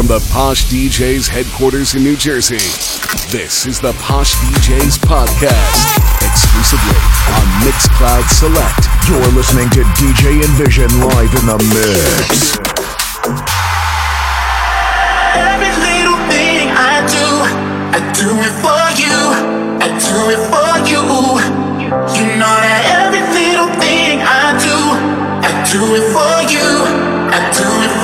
from the Posh DJs headquarters in New Jersey. This is the Posh DJs podcast, exclusively on Mixcloud Select. You're listening to DJ NVision live in the mix. Every little thing I do, I do it for you. I do it for you. You know that every little thing I do, I do it for you. I do it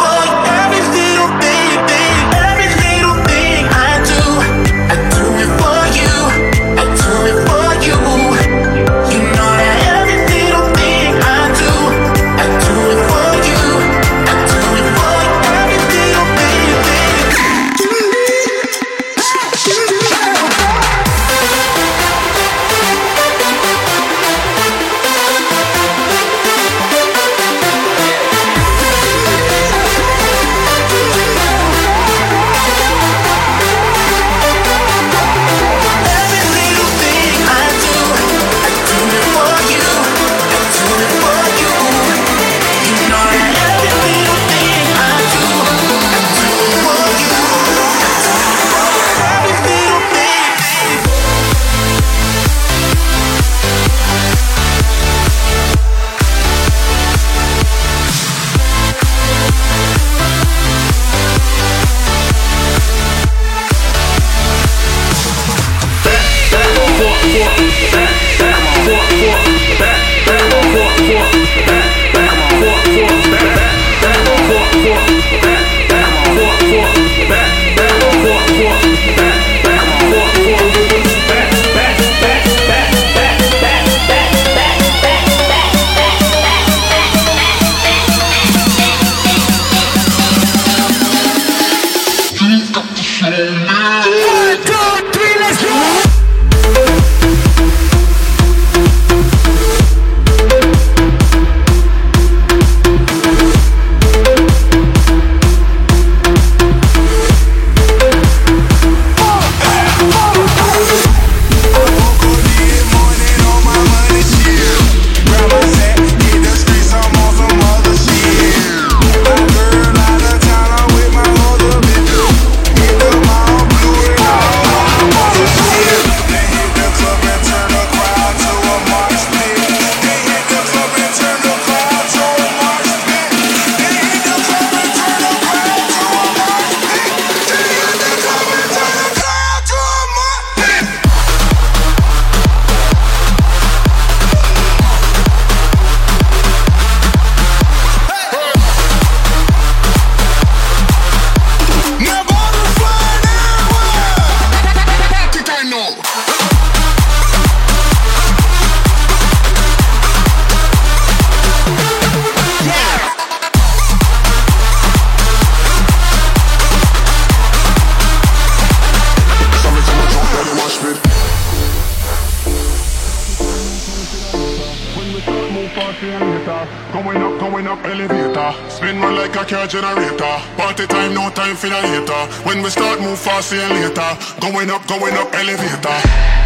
elevator Spin run like a car generator Party time, no time for the hater When we start move fast and later Going up, going up, elevator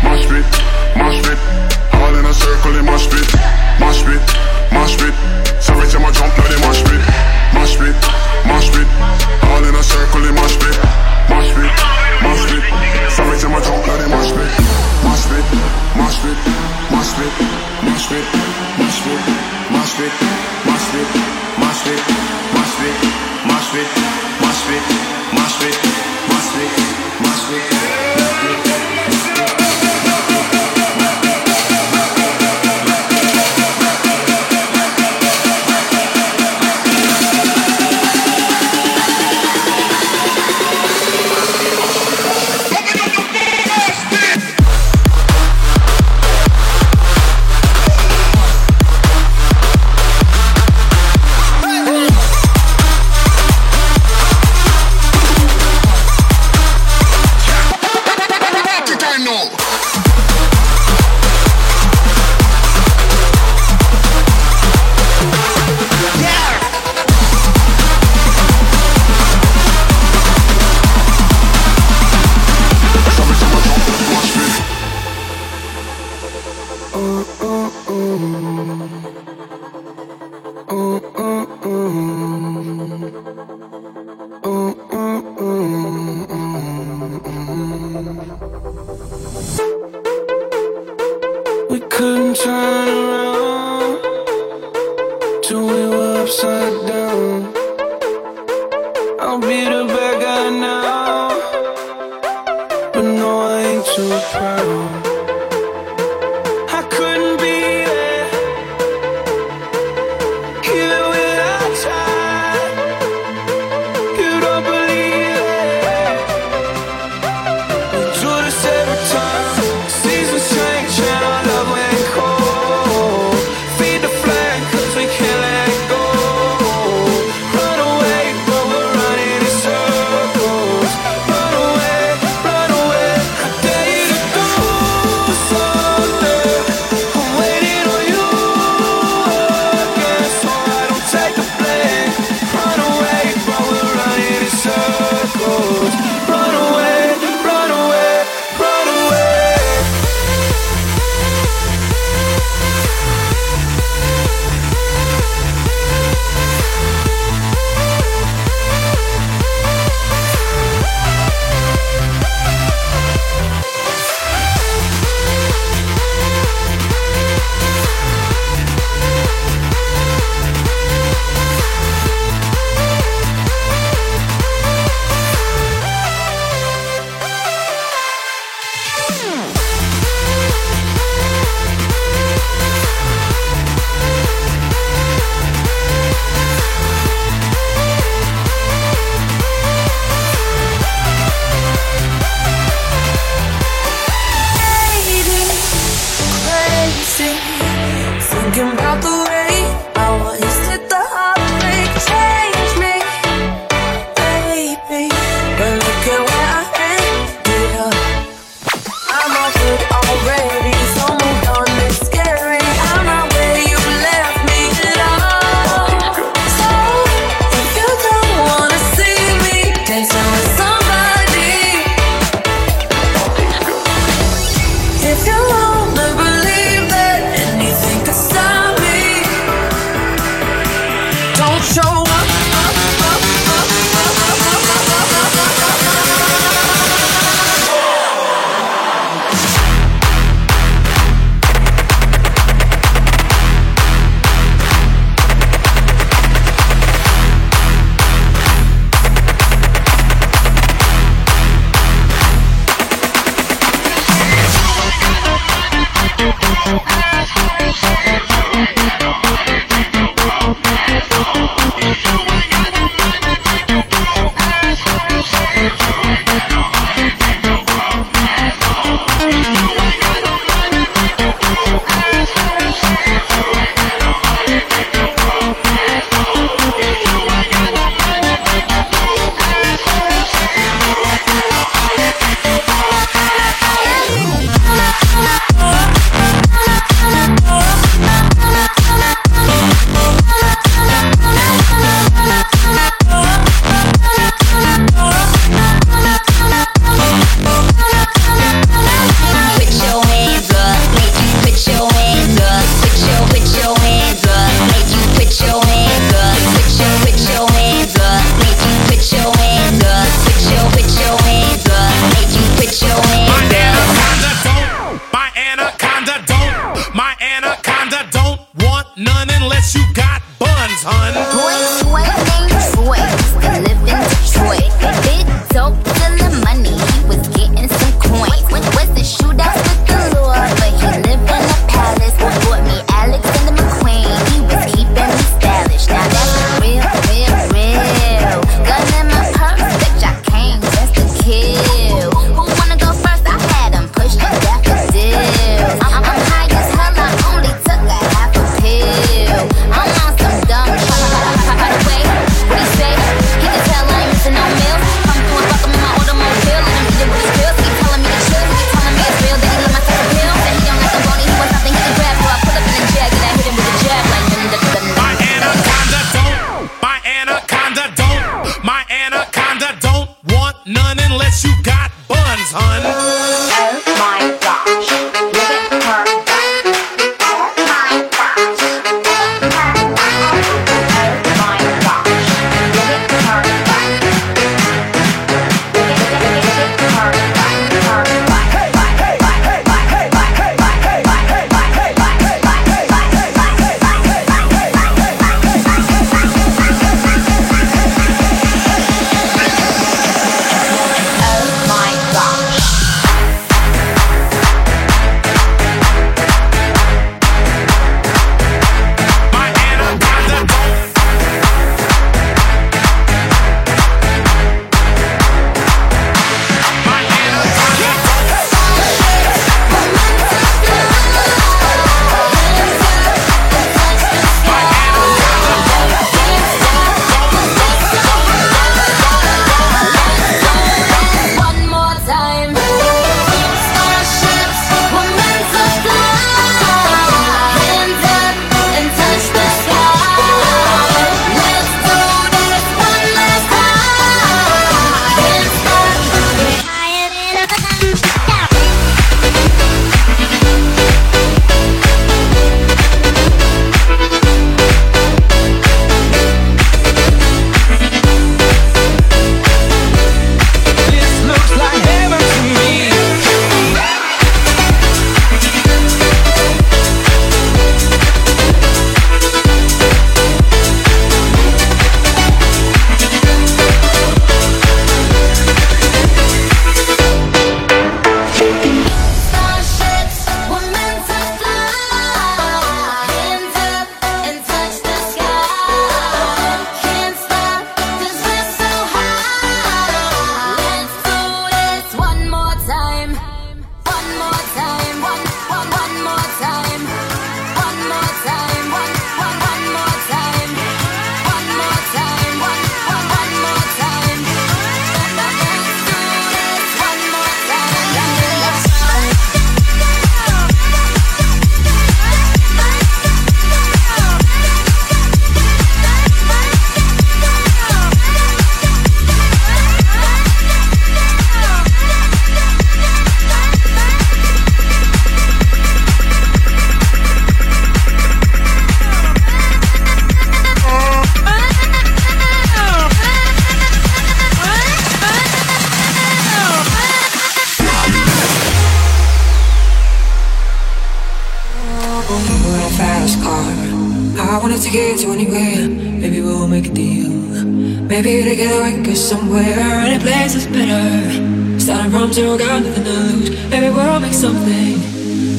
Mosh pit, mosh pit All in a circle in mosh pit Mosh pit, mosh pit to my jump, now they mosh pit Mosh pit, mosh pit All in a circle in mosh pit Mosh pit, mosh pit to my jump, now they mosh pit Mosh pit, mosh pit Mosh pit, mosh pit mosh pit Mosh pit, mosh pit Mosh pit, mosh pit Mosh pit, mosh pit Mosh pit,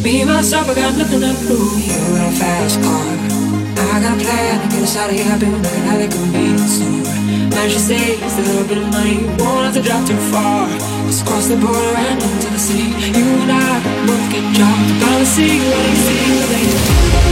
Be myself, I got nothing to prove. You in a fast car. I got a plan to get us out of here. I've been working at a convenience store. Man, she saves a little bit of money. Won't have to drive too far. Let's cross the border and into the city. You and I both get jobs. Gotta see what I see.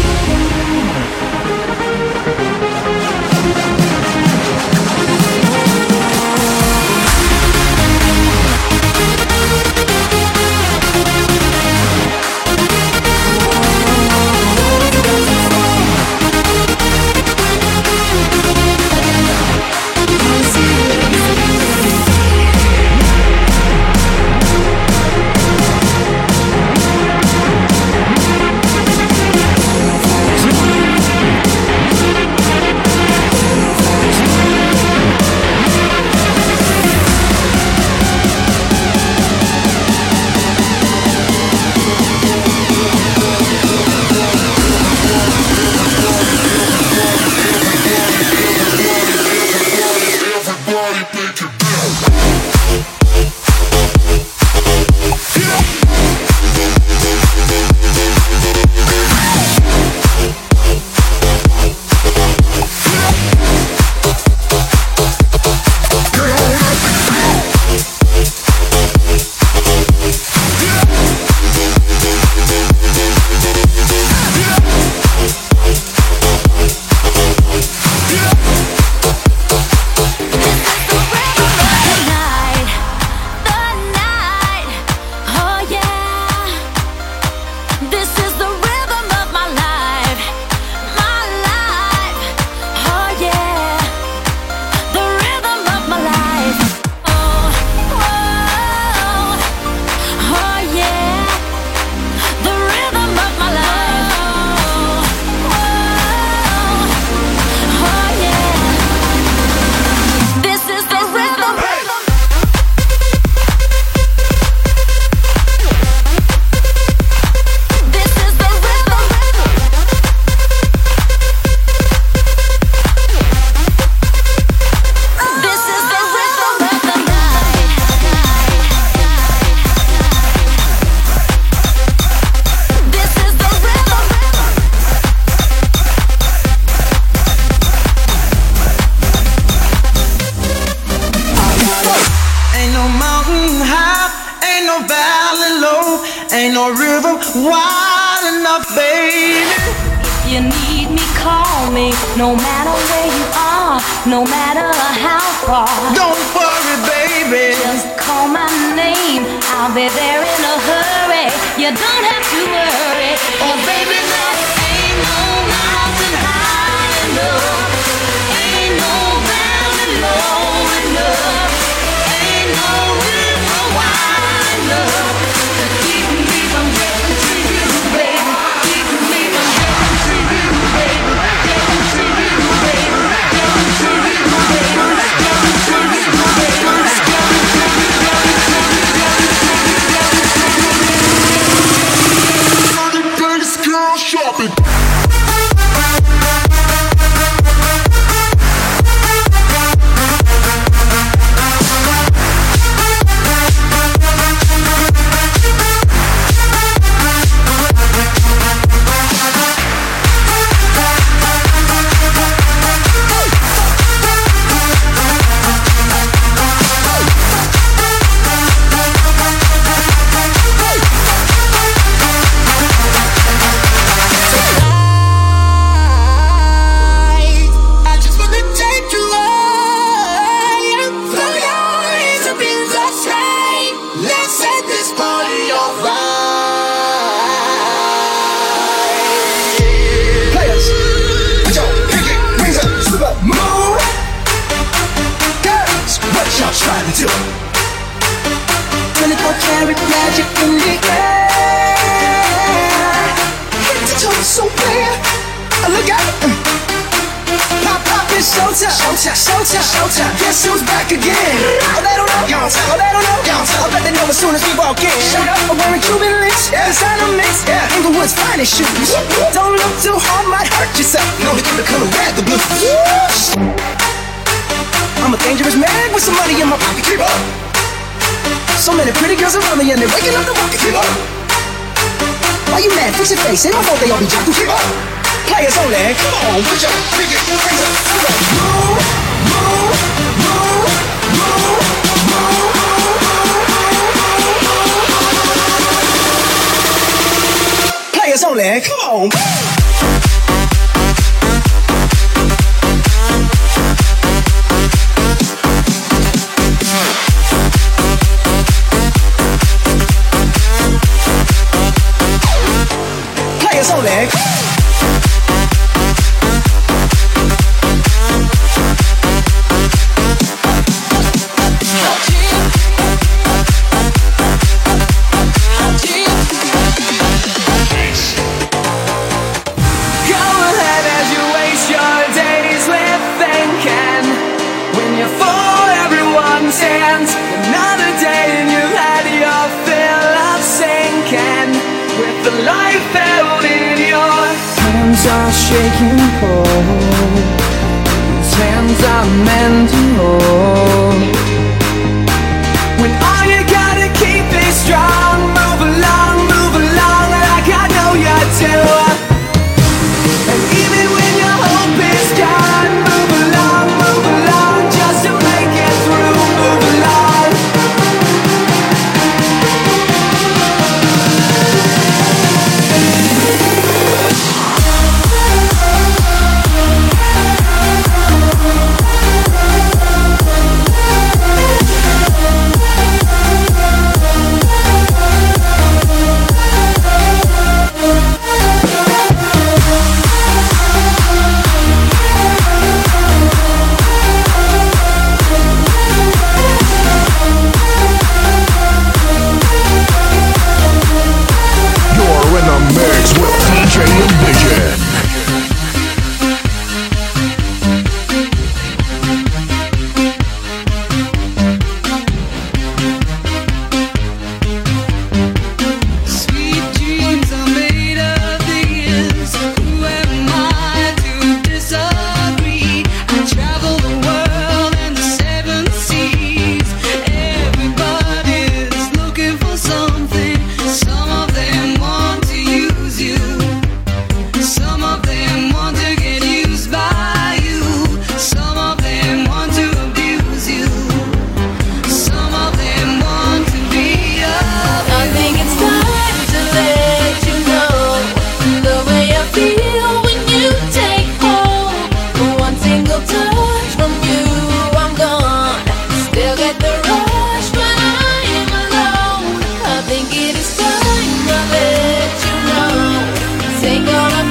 Look at the color red, the blue. I'm a dangerous man with some money in my pocket. Keep up. So many pretty girls around me and they're waking up the rocket. Keep up. Why you mad? Fix your face. Ain't my fault they all be jocking. Keep up. Players only. Come on, put your big hands up. Move, move, move, move, move. Players only. Come on.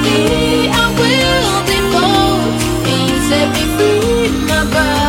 me, I will be bold. And you set me free, my bride.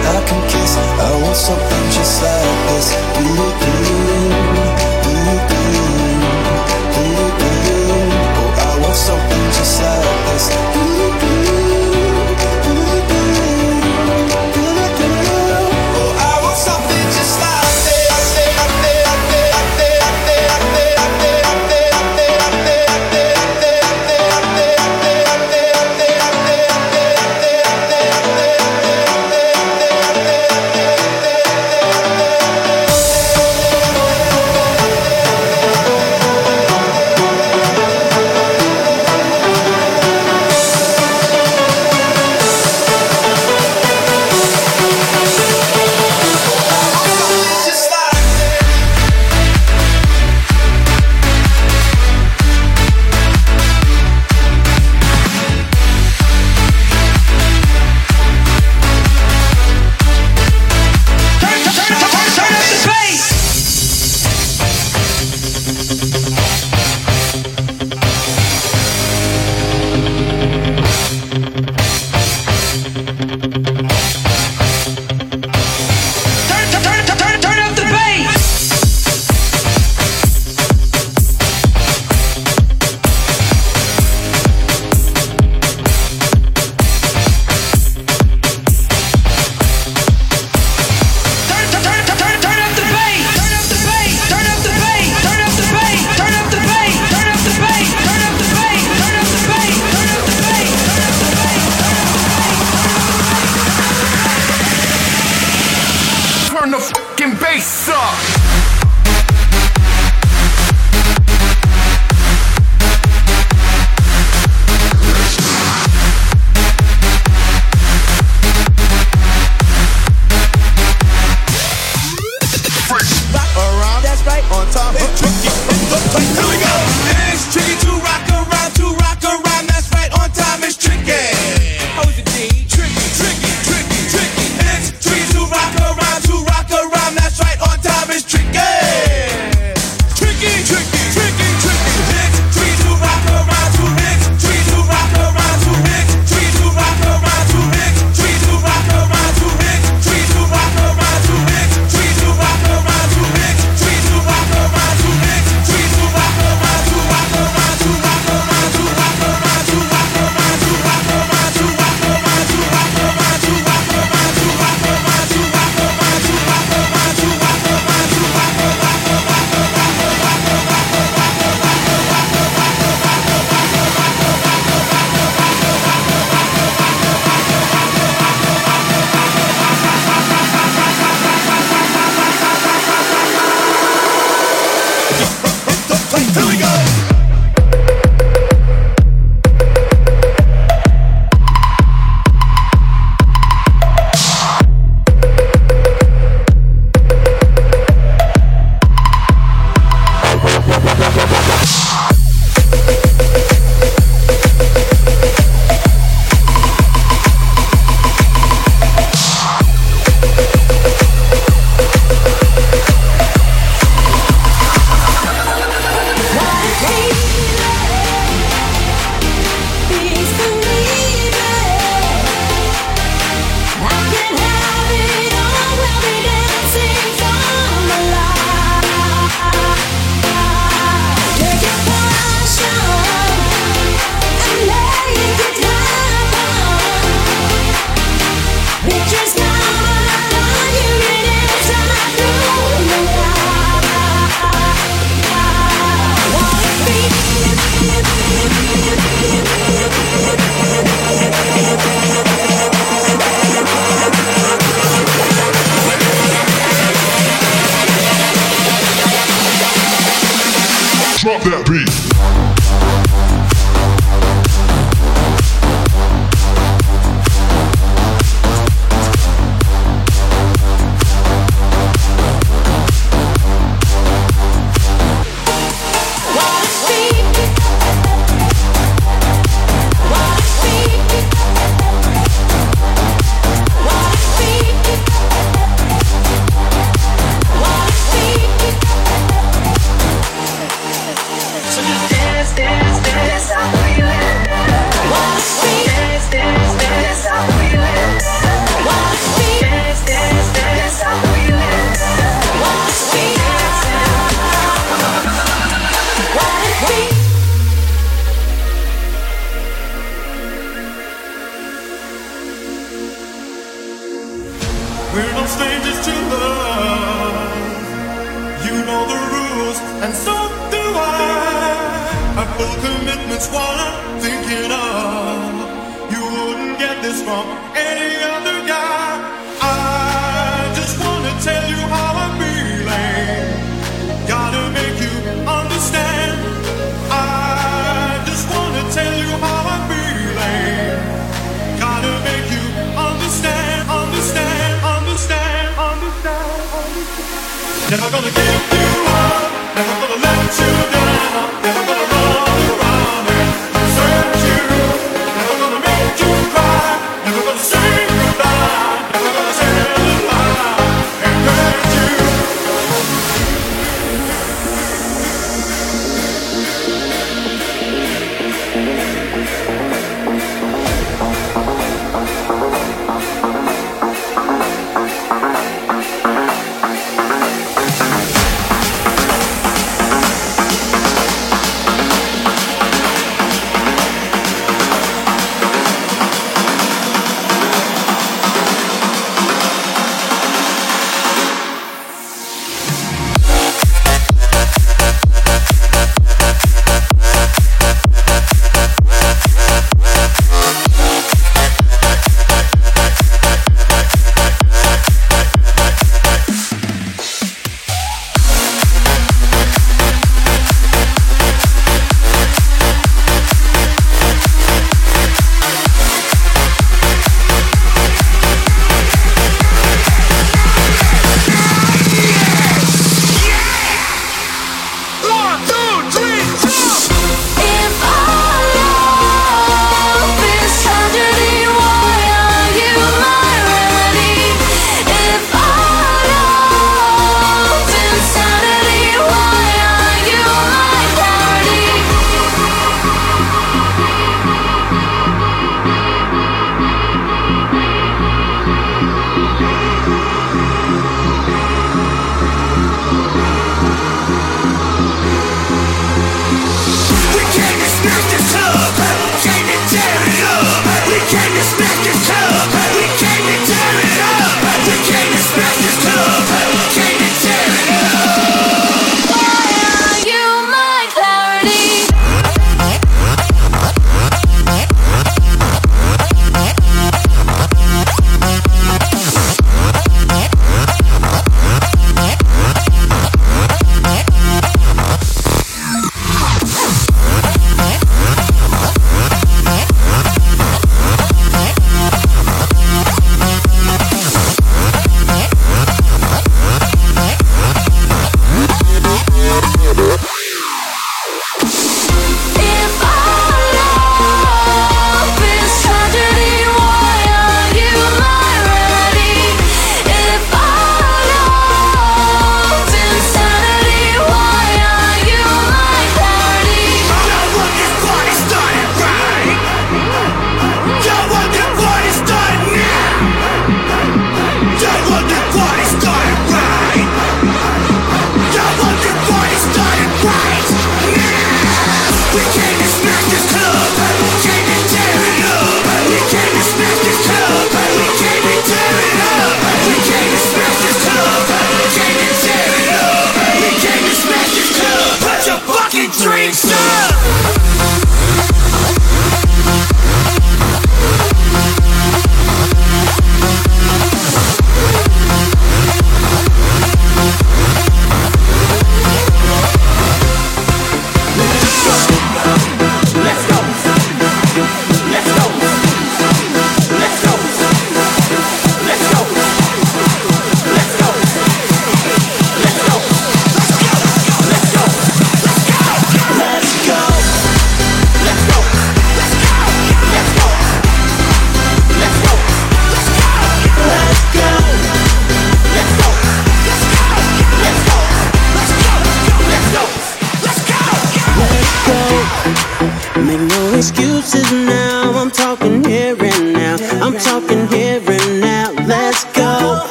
on top. It's Here we go. I. Commitment's what I'm thinking of. You wouldn't get this from any other guy. I just wanna tell you how I'm feeling. Gotta make you understand. I just wanna tell you how I'm feeling. Gotta make you understand, understand, understand, understand, understand. Never gonna give you up, never gonna let you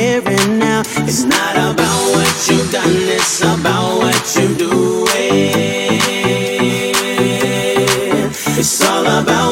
here and now. It's not about what you've done, it's about what you doing. It's all about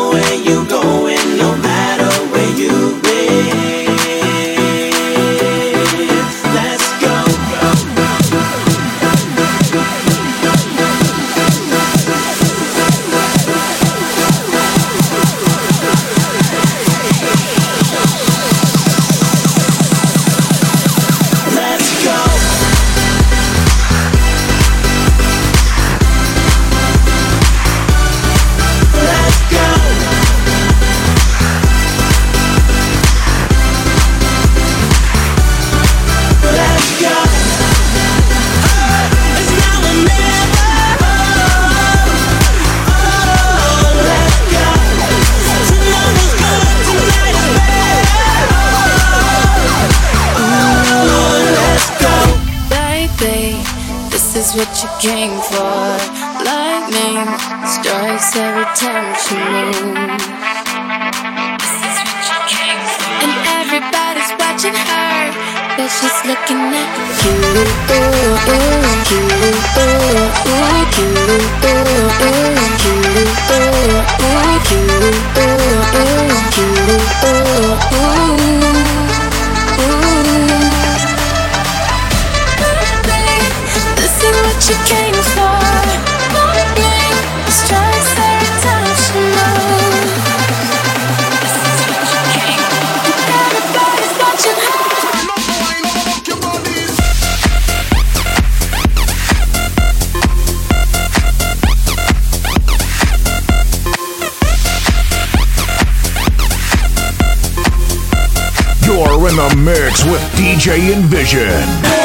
DJ NVision.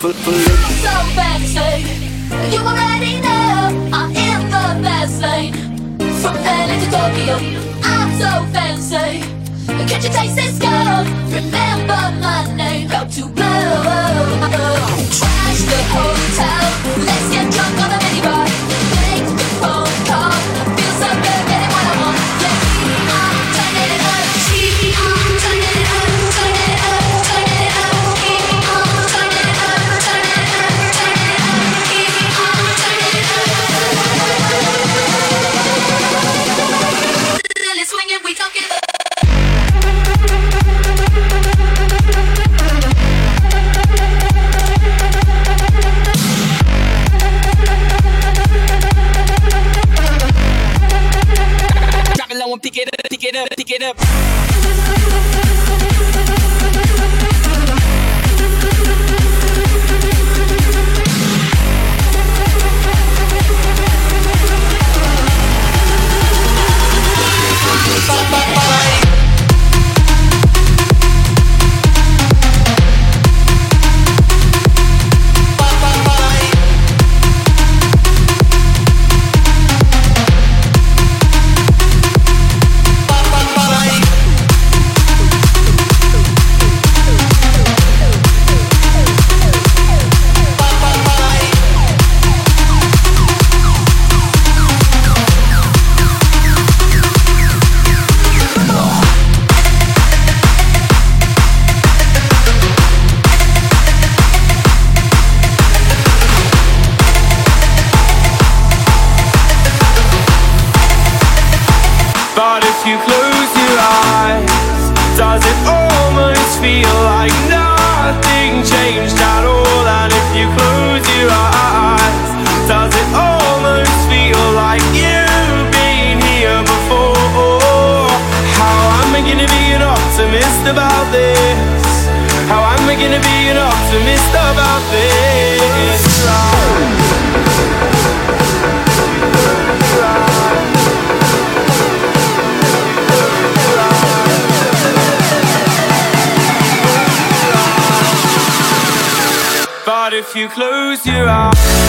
I'm So fancy. you already know I'm in the fast lane. From LA to Tokyo, I'm so fancy. Can't you taste this girl? Remember my name. Go to to me stuff out. But if you close your eyes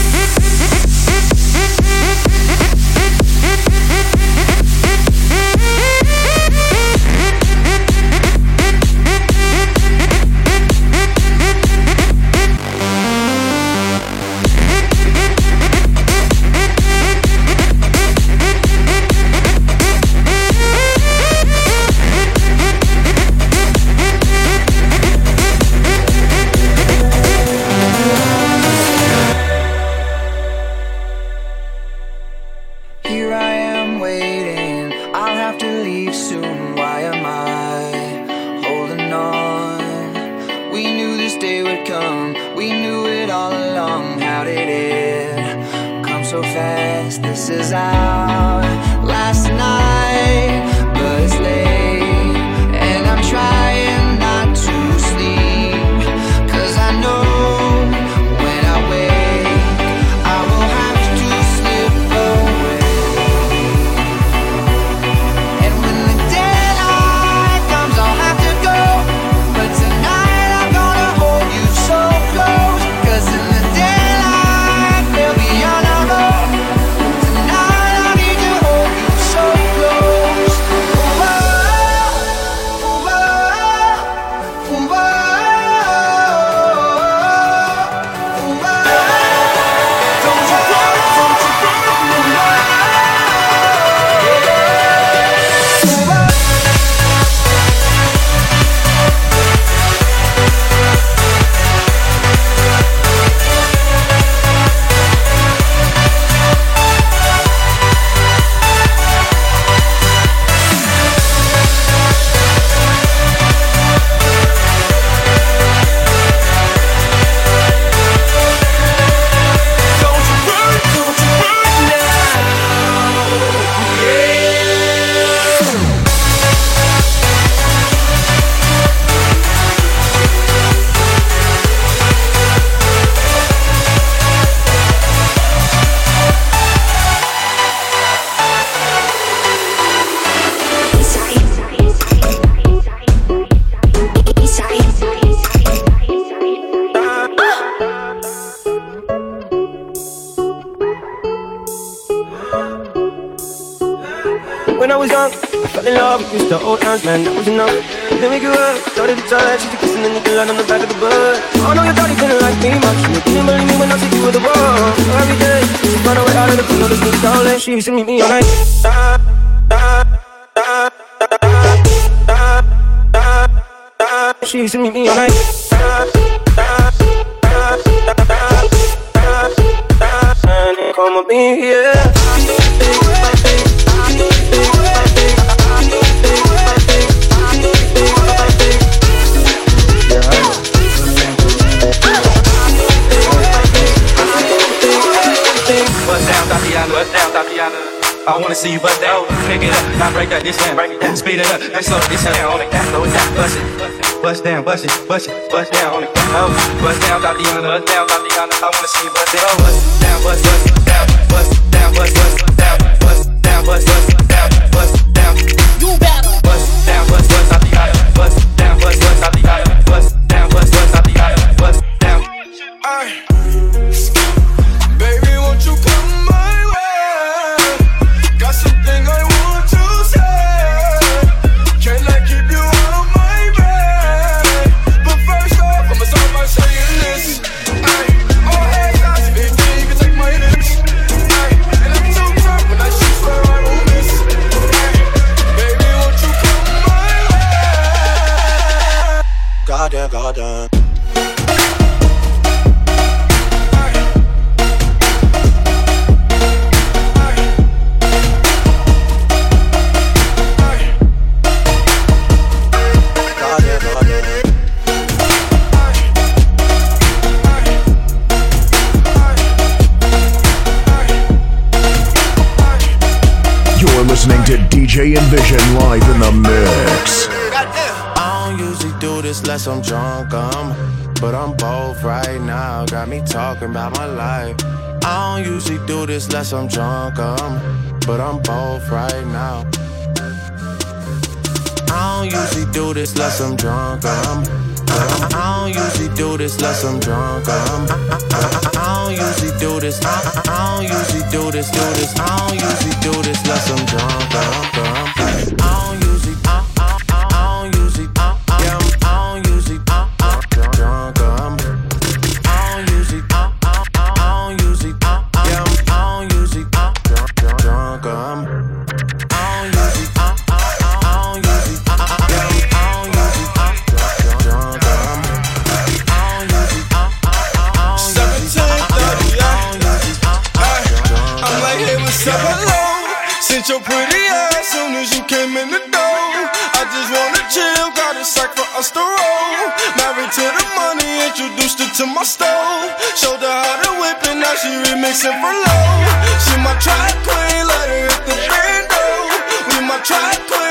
Used to me all night. Come up in here. I wanna see you bust down. Pick it up, now break that this down, speed it up, and slow this down. On it, slow it down, bust it. Bust down, bust it, bust it, bust down on it. Oh, bust down, Tatiana. Bust down, Tatiana. I wanna see you bust down. Bust down, oh, bust, bust down, bust down, bust, bust down, bust, bust down, bust DJ NVision live in the mix. I don't usually do this unless I'm drunk, um, but I'm both right now. Got me talking about my life. I don't usually do this unless I'm drunk, um, but I'm both right now. I don't usually do this unless I'm drunk, um. I don't usually do this unless I'm drunk, um. I don't usually do this. I don't usually do this, do this. I don't usually do this unless I'm drunk, um, um. I don't to my stove. Showed her how to whip now she remixing for low. She my track queen, let her hit the bando. We my track queen,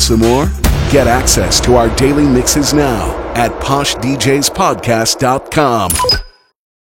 Want some more? Get access to our daily mixes now at poshdjspodcast.com.